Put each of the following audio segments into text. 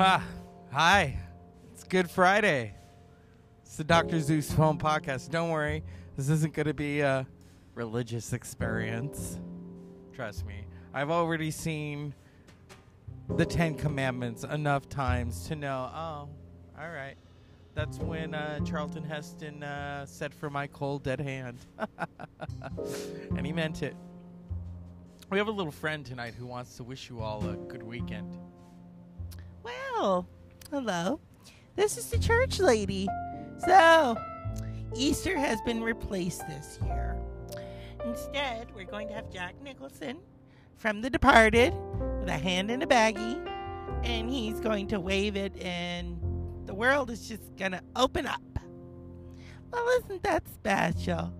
Hi. It's Good Friday. It's the Dr. Zeus Film Podcast. Don't worry, this isn't going to be a religious experience. Trust me. I've already seen the Ten Commandments enough times to know, oh, all right. That's when uh, Charlton Heston uh, said for my cold dead hand. and he meant it. We have a little friend tonight who wants to wish you all a good weekend. Well, hello. This is the church lady. So, Easter has been replaced this year. Instead, we're going to have Jack Nicholson from The Departed with a hand in a baggie, and he's going to wave it, and the world is just going to open up. Well, isn't that special?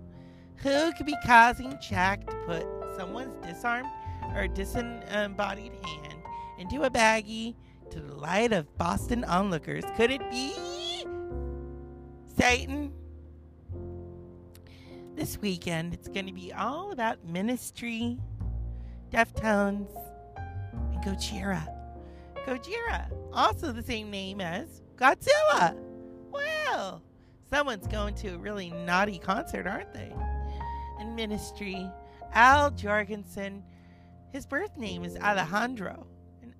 Who could be causing Jack to put someone's disarmed or disembodied hand into a baggie to the light of Boston onlookers? Could it be Satan? This weekend, it's going to be all about ministry, Deftones, and Gojira. Gojira, also the same name as Godzilla. Well, someone's going to a really naughty concert, aren't they? And ministry, Al Jourgensen, his birth name is Alejandro.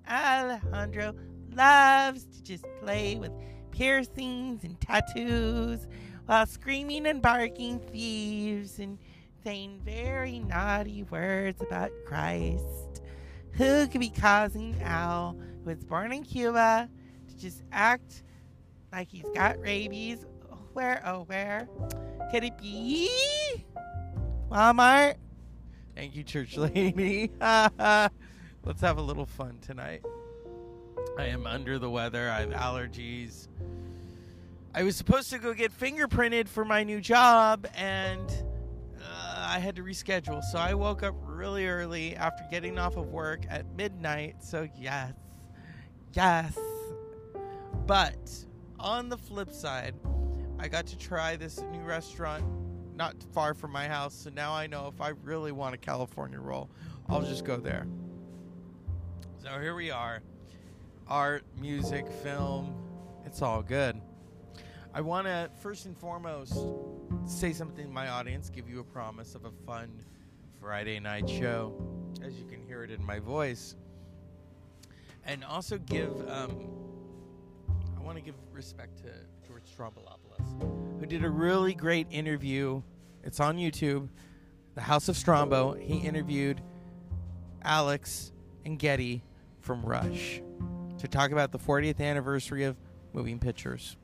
And Alejandro loves to just play with piercings and tattoos while screaming and barking thieves and saying very naughty words about Christ. Who could be causing Al, who was born in Cuba, to just act like he's got rabies? Where, oh, where? Could it be Walmart? Thank you, church lady. Let's have a little fun tonight. I am under the weather. I have allergies. I was supposed to go get fingerprinted for my new job, and uh, I had to reschedule. So I woke up really early after getting off of work at midnight. So, yes, yes. But on the flip side, I got to try this new restaurant not far from my house. So now I know if I really want a California roll, I'll just go there. So here we are art, music, film. It's all good. I want to first and foremost say something to my audience, give you a promise of a fun Friday night show, as you can hear it in my voice, and also give. Um, I want to give respect to George Stroumboulopoulos, who did a really great interview. It's on YouTube, The House of Strombo. He interviewed Alex and Geddy from Rush to talk about the 40th anniversary of Moving Pictures.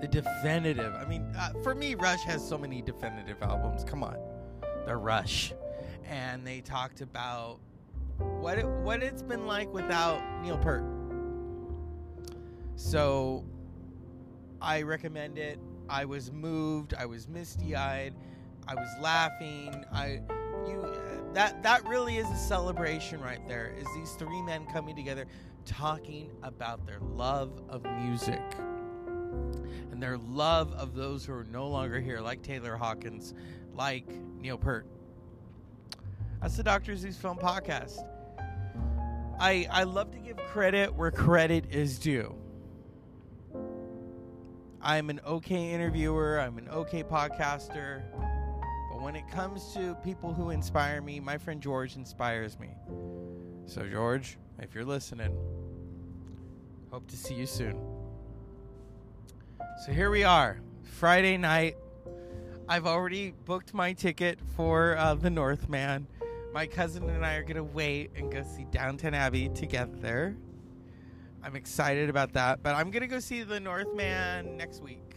The definitive. I mean, uh, for me, Rush has so many definitive albums. Come on, the Rush, and they talked about what it, what it's been like without Neil Peart. So, I recommend it. I was moved. I was misty-eyed. I was laughing. I you that that really is a celebration right there. Is these three men coming together talking about their love of music and their love of those who are no longer here, like Taylor Hawkins, like Neil Peart. That's the Dr. Zeus Film Podcast. I I love to give credit where credit is due. I'm an okay interviewer, I'm an okay podcaster, when it comes to people who inspire me, my friend George inspires me. So George, if you're listening, hope to see you soon. So here we are, Friday night. I've already booked my ticket for uh, the Northman. My cousin and I are gonna wait and go see Downton Abbey together. I'm excited about that, but I'm gonna go see the Northman next week.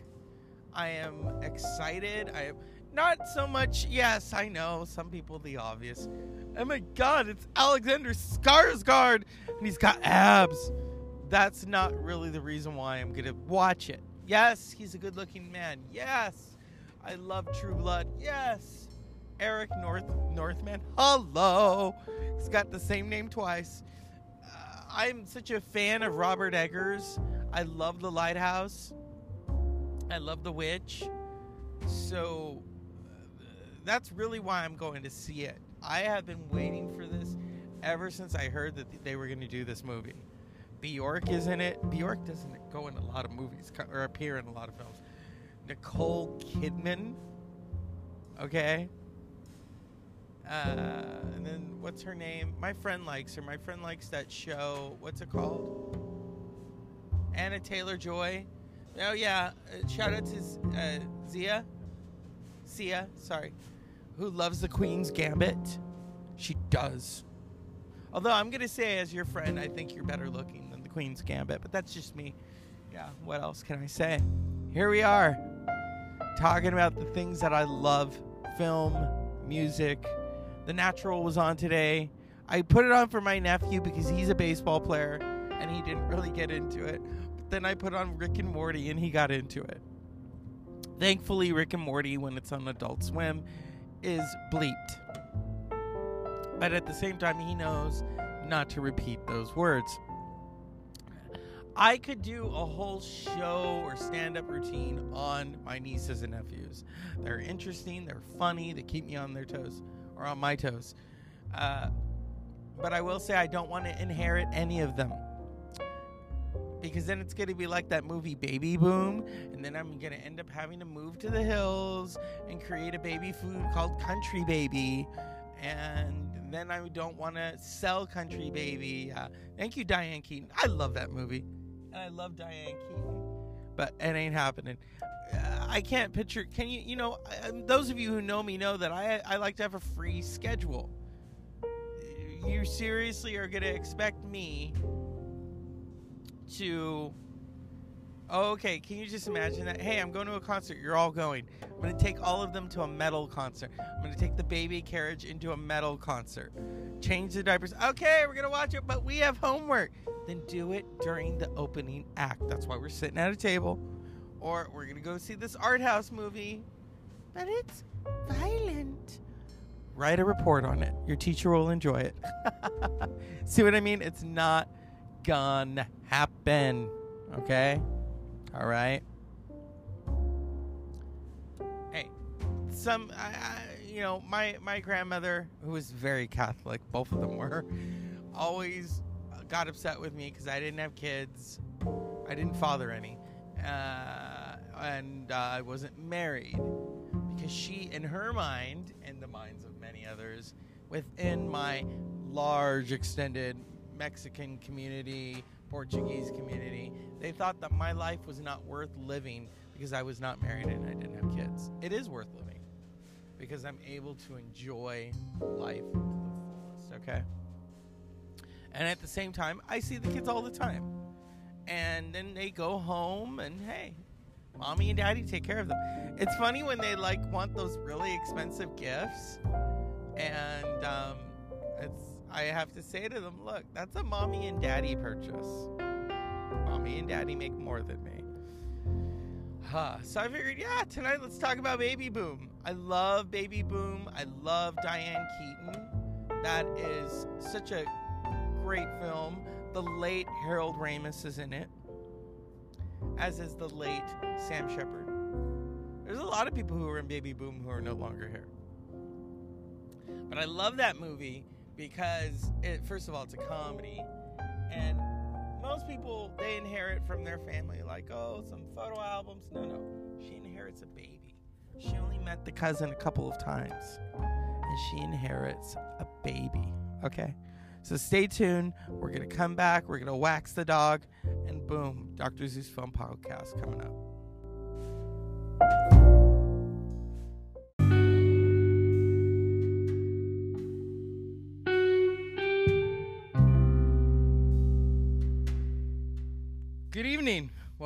I am excited. I am not so much. Yes, I know some people the obvious. Oh my God, it's Alexander Skarsgård, and he's got abs. That's not really the reason why I'm gonna watch it. Yes, he's a good-looking man. Yes, I love True Blood. Yes, Eric North Northman. Hello, he's got the same name twice. Uh, I'm such a fan of Robert Eggers. I love The Lighthouse. I love The Witch. So that's really why I'm going to see it. I have been waiting for this ever since I heard that they were going to do this movie Bjork is in it. Bjork doesn't go in a lot of movies or appear in a lot of films. Nicole Kidman. Okay. Uh, and then what's her name? My friend likes her. My friend likes that show. What's it called? Anna Taylor Joy. Oh yeah. Uh, shout out to uh, Zia. Sia, sorry, who loves the Queen's Gambit. She does. Although I'm gonna say, as your friend, I think you're better looking than the Queen's Gambit, but that's just me. Yeah. What else can I say? Here we are, talking about the things that I love: film, music. The Natural was on today. I put it on for my nephew because he's a baseball player and he didn't really get into it. But then I put on Rick and Morty and he got into it. Thankfully, Rick and Morty, when it's on Adult Swim, is bleeped. But at the same time, he knows not to repeat those words. I could do a whole show or stand up routine on my nieces and nephews. They're interesting, they're funny, they keep me on their toes or on my toes. Uh, but I will say I don't want to inherit any of them. Because then it's going to be like that movie Baby Boom, and then I'm going to end up having to move to the hills and create a baby food called Country Baby. And then I don't want to sell Country Baby. Uh, thank you, Diane Keaton. I love that movie. And I love Diane Keaton. But it ain't happening. Uh, I can't picture. Can you, you know, those of you who know me know that I, I like to have a free schedule. You seriously are going to expect me to oh, okay can you just imagine that? Hey i'm going to a concert. You're all going. I'm going to take all of them to a metal concert. I'm going to take the baby carriage into a metal concert. Change the diapers. Okay we're going to watch it but we have homework. Then do it during the opening act. That's why we're sitting at a table. Or we're going to go see this art house movie. But it's violent. Write a report on it. Your teacher will enjoy it. See what i mean? It's not gonna happen. Okay? All right? Hey, some, I, I, you know, my, my grandmother, who was very Catholic, both of them were, always got upset with me because I didn't have kids. I didn't father any. Uh, and uh, I wasn't married. Because she, in her mind, and the minds of many others, within my large extended Mexican community, Portuguese community. They thought that my life was not worth living because I was not married and I didn't have kids. It is worth living because I'm able to enjoy life to the fullest, okay? And at the same time, I see the kids all the time. And then they go home and hey, mommy and daddy take care of them. It's funny when they like want those really expensive gifts and um, it's I have to say to them, look, that's a mommy and daddy purchase. Mommy and daddy make more than me. Huh. So I figured, yeah, tonight let's talk about Baby Boom. I love Baby Boom. I love Diane Keaton. That is such a great film. The late Harold Ramis is in it, as is the late Sam Shepard. There's a lot of people who are in Baby Boom who are no longer here. But I love that movie because it first of all it's a comedy and most people they inherit from their family like oh some photo albums. No no. She inherits a baby. She only met the cousin a couple of times and she inherits a baby okay? So stay tuned. We're gonna come back. We're gonna wax the dog and boom dr zeus film podcast coming up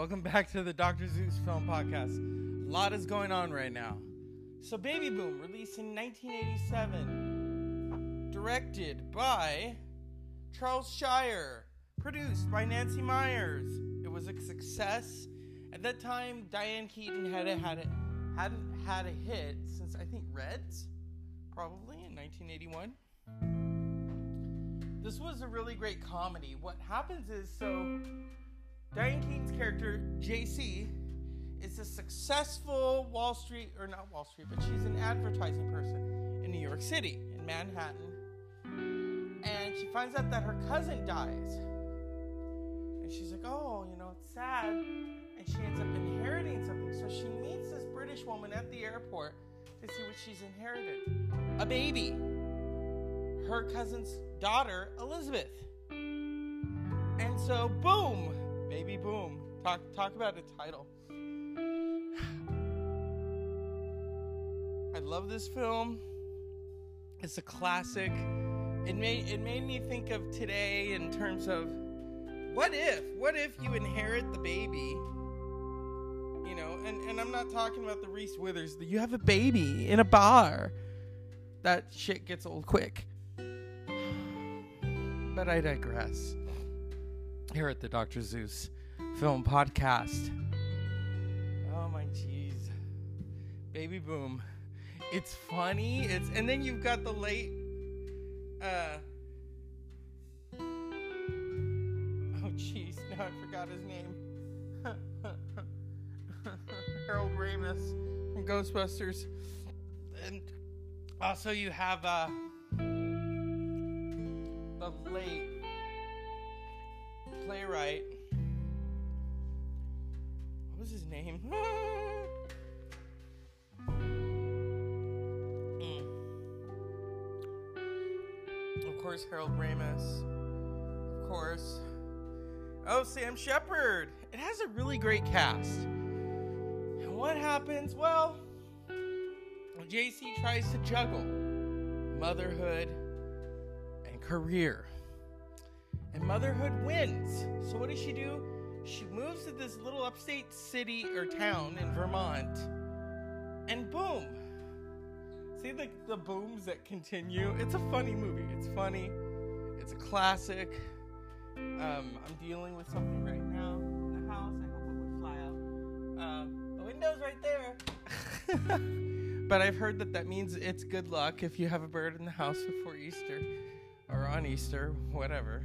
Welcome back to the Dr. Zeus Film Podcast. A lot is going on right now. So, Baby Boom, released in 1987, directed by Charles Shyer, produced by Nancy Meyers. It was a success. At that time, Diane Keaton had a, had a, hadn't had a hit since I think Reds, probably in 1981. This was a really great comedy. What happens is so Diane Keaton's character, JC, is a successful Wall Street, or not Wall Street, but she's an advertising person in New York City, in Manhattan. And she finds out that her cousin dies. And she's like, oh, you know, it's sad. And she ends up inheriting something. So she meets this British woman at the airport to see what she's inherited a baby. Her cousin's daughter, Elizabeth. And so, boom, baby boom. Talk, talk about a title. I love this film. It's a classic. It made it made me think of today in terms of what if? What if you inherit the baby? You know, and, and I'm not talking about the Reese Withers. You have a baby in a bar. That shit gets old quick. But I digress. Here at the Dr. Zeus Film Podcast. Oh my jeez. Baby boom. It's funny. It's and then you've got the late uh Oh jeez, now I forgot his name. Harold Ramis from Ghostbusters. And also you have uh the late playwright. What was his name? Mm. Of course, Harold Ramis. Of course. Oh, Sam Shepard. It has a really great cast. And what happens? Well, JC tries to juggle motherhood and career. And motherhood wins. So what does she do? She moves to this little upstate city or town in Vermont. And boom. See the, the booms that continue? It's a funny movie. It's funny. It's a classic. Um, I'm dealing with something right now in the house. I hope it would fly out. Uh, the window's right there. but I've heard that that means it's good luck if you have a bird in the house before Easter or on Easter, whatever.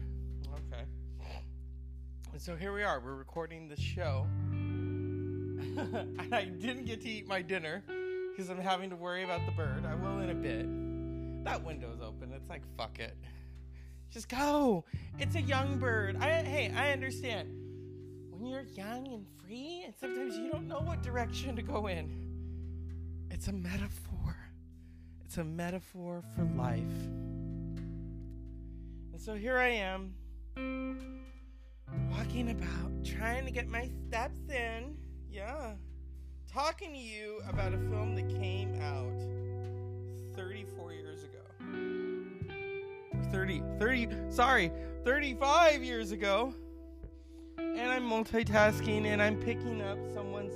And so here we are. We're recording the show. and I didn't get to eat my dinner because I'm having to worry about the bird. I will in a bit. That window's open. It's like, fuck it. Just go. It's a young bird. I, hey, I understand. When you're young and free, and sometimes you don't know what direction to go in, it's a metaphor. It's a metaphor for life. And so here I am, walking about, trying to get my steps in. Yeah. Talking to you about a film that came out 34 years ago. 30, 30, sorry, 35 years ago. And I'm multitasking and I'm picking up someone's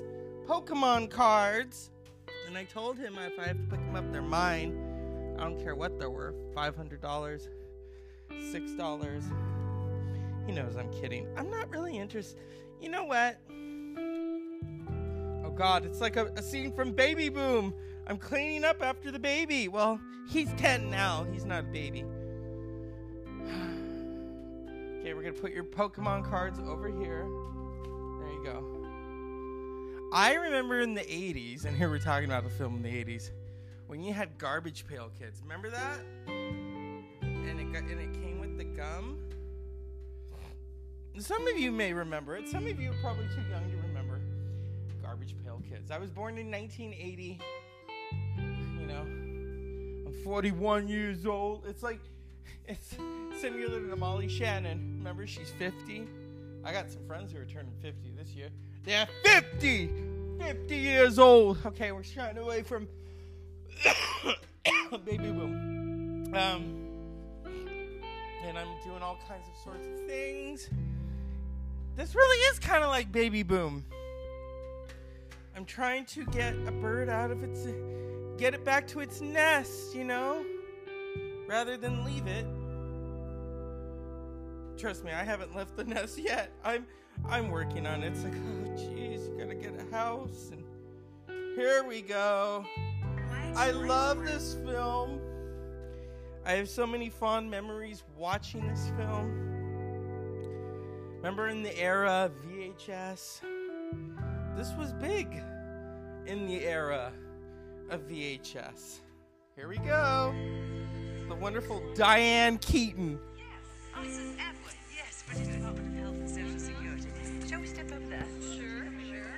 Pokemon cards. And I told him if I have to pick them up, they're mine. I don't care what they're worth $500, $6. He knows I'm kidding. I'm not really interested. You know what? Oh God, it's like a, a scene from Baby Boom. I'm cleaning up after the baby. Well, he's 10 now. He's not a baby. okay, we're going to put your Pokemon cards over here. There you go. I remember in the 80s, and here we're talking about a film in the 80s, when you had Garbage Pail Kids. Remember that? And it, got, and it came with the gum. Some of you may remember it. Some of you are probably too young to remember Garbage Pail Kids. I was born in 1980. You know, I'm 41 years old. It's like, it's similar to Molly Shannon. Remember, she's 50. I got some friends who are turning 50 this year. They're 50! 50 years old. Okay, we're shying away from baby boom. Um, and I'm doing all kinds of sorts of things. This really is kind of like baby boom. I'm trying to get a bird out of its get it back to its nest, you know, rather than leave it. Trust me, I haven't left the nest yet. I'm I'm working on it. It's like, oh jeez, gotta get a house and here we go. I love this film. I have so many fond memories watching this film. Remember in the era of VHS? This was big in the era of VHS. Here we go. The wonderful Diane Keaton. Yes, Mrs. Atwood. Yes, British Department of Health and Social Security. Shall we step up there? Sure, sure.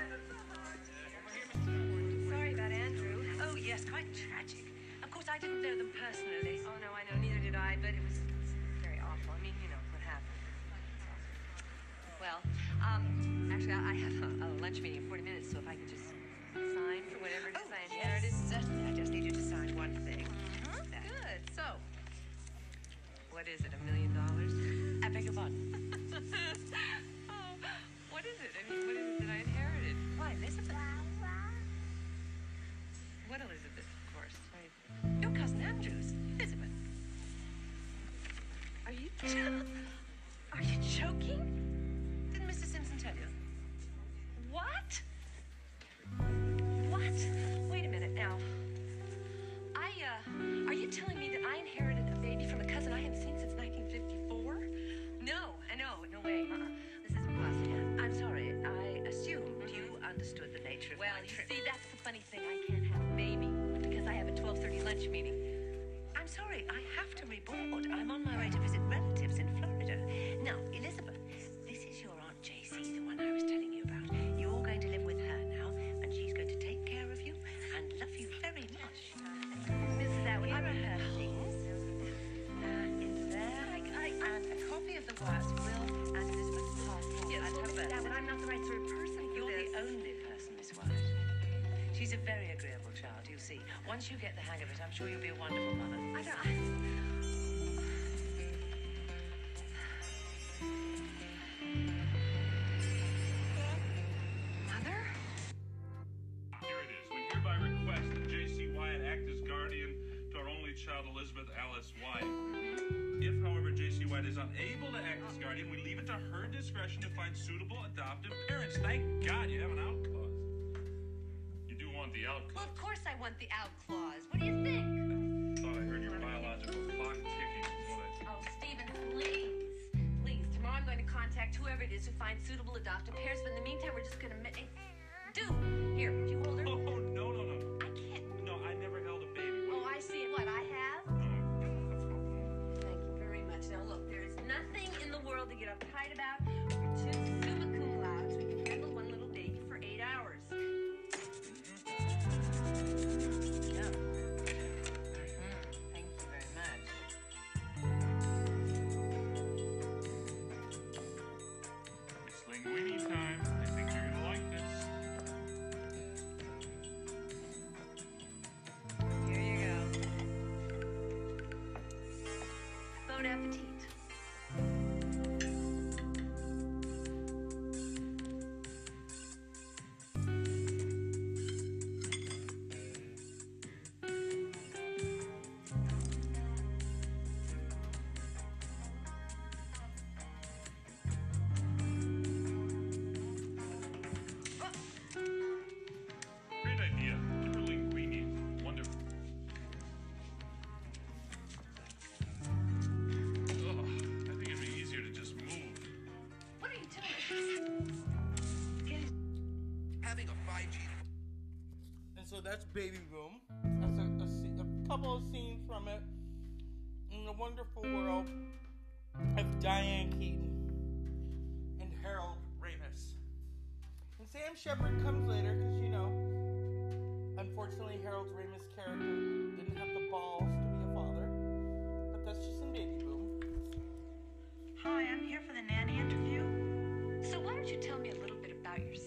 Sorry about Andrew. Oh, yes, quite tragic. Of course, I didn't know them personally. Um, actually, I have a, a lunch meeting in 40 minutes, so if I could just sign for whatever it is I inherited. certainly. I just need you to sign one thing. That. Good. So, what is it? A million dollars? I beg your pardon. oh, what is it? I mean, what is it that I inherited? Why, Elizabeth? What Elizabeth, of course. I, Your cousin Andrews. Elizabeth. are you? Are you joking? Didn't Mr. Simpson tell you? What? What? Wait a minute now. I, uh, are you telling me that I inherited a baby from a cousin I haven't seen since 1954? No, I know, no way. Uh-uh. This isn't possible. I'm sorry. I assumed you understood the nature of Well, my you trip. see, that's the funny thing. I can't have a baby because I have a 12:30 lunch meeting. Once you get the hang of it, I'm sure you'll be a wonderful mother. I don't. I, Mother? Here it is. We hereby request that J.C. Wyatt act as guardian to our only child, Elizabeth Alice Wyatt. If, however, J.C. Wyatt is unable to act as guardian, we leave it to her discretion to find suitable adoptive parents. Thank God you have an out clause. You do want the out Well, of course I want the out clause. What do you think? Thought I heard your biological clock ticking. is what I- Oh, Stephen, please. Please. Tomorrow I'm going to contact whoever it is who finds suitable adoptive parents, but in the meantime, we're just going to. Ma- eh, do. Here, would you hold her? Oh, Bon that's Baby Boom. That's a, a, a couple of scenes from it in the wonderful world of Diane Keaton and Harold Ramis. And Sam Shepard comes later because, you know, unfortunately, Harold Ramis' character didn't have the balls to be a father. But that's just in Baby Boom. Hi, I'm here for the nanny interview. So why don't you tell me a little bit about yourself?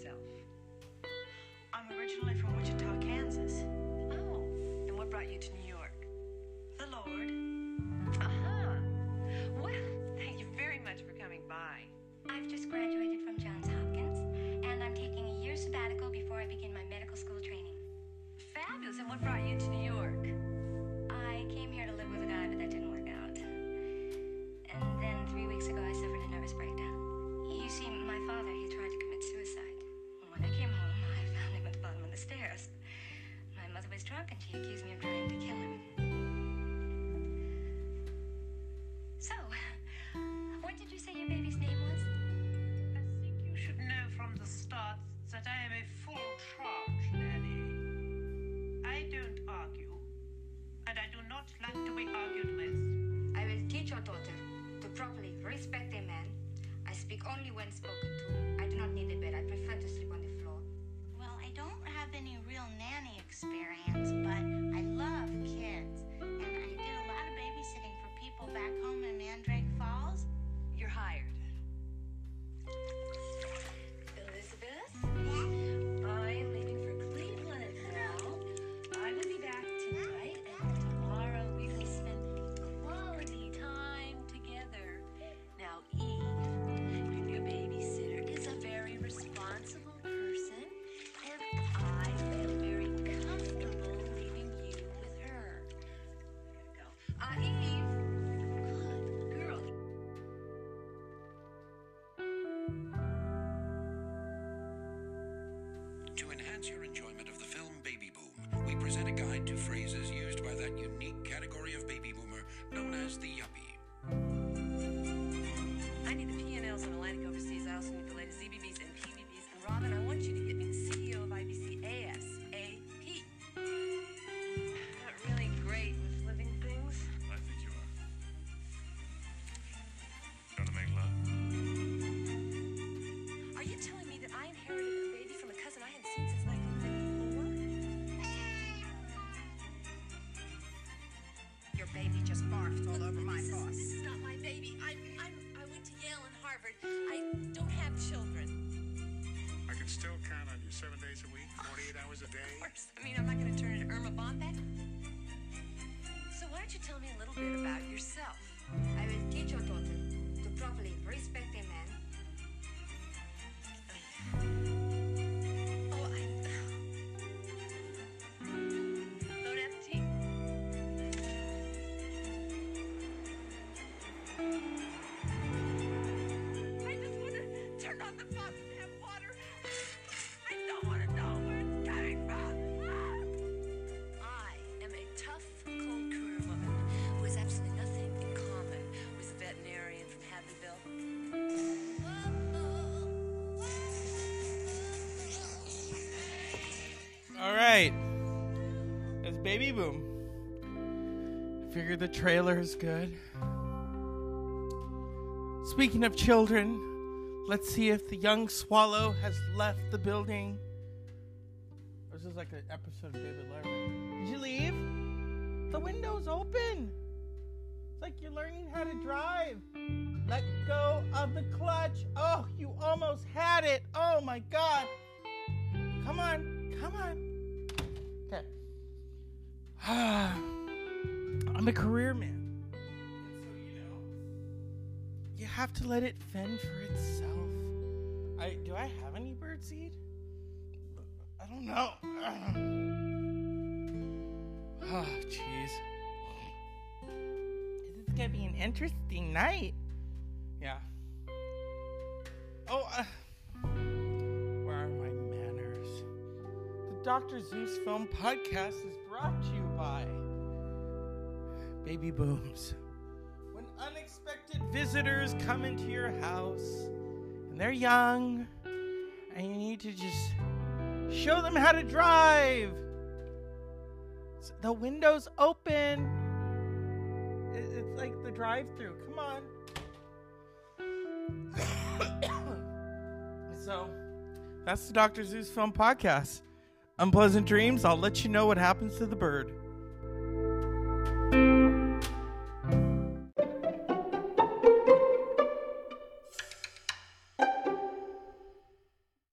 Argued. I will teach your daughter to properly respect a man. I speak only when spoken to. Guide to phrases used by that unique category of baby boomer known as the yuppie. I need the P&Ls on Atlantic Overseas. I also need the latest ZBBs still count on you seven days a week, 48 hours a day. Of course. I mean, I'm not going to turn into Erma Bombeck. So why don't you tell me a little bit about yourself? I will teach your daughter to properly respect Baby Boom. Figured the trailer is good. Speaking of children, let's see if the young swallow has left the building. This is like an episode of David Letterman. Did you leave? The window's open. It's like you're learning how to drive. Let go of the clutch. Oh, you almost had it. Oh my god. Come on, come on. Okay. I'm a career man. So, you know, you have to let it fend for itself. I do I have any birdseed? I don't know. Oh, jeez. This is gonna be an interesting night. Yeah. Oh, uh, where are my manners? The Dr. Zeus Film Podcast is brought to you Baby Booms. When unexpected visitors come into your house and they're young and you need to just show them how to drive. S- The window's open. It's like the drive through. Come on. so, that's the Dr. Zeus Film Podcast. Unpleasant dreams. I'll let you know what happens to the bird.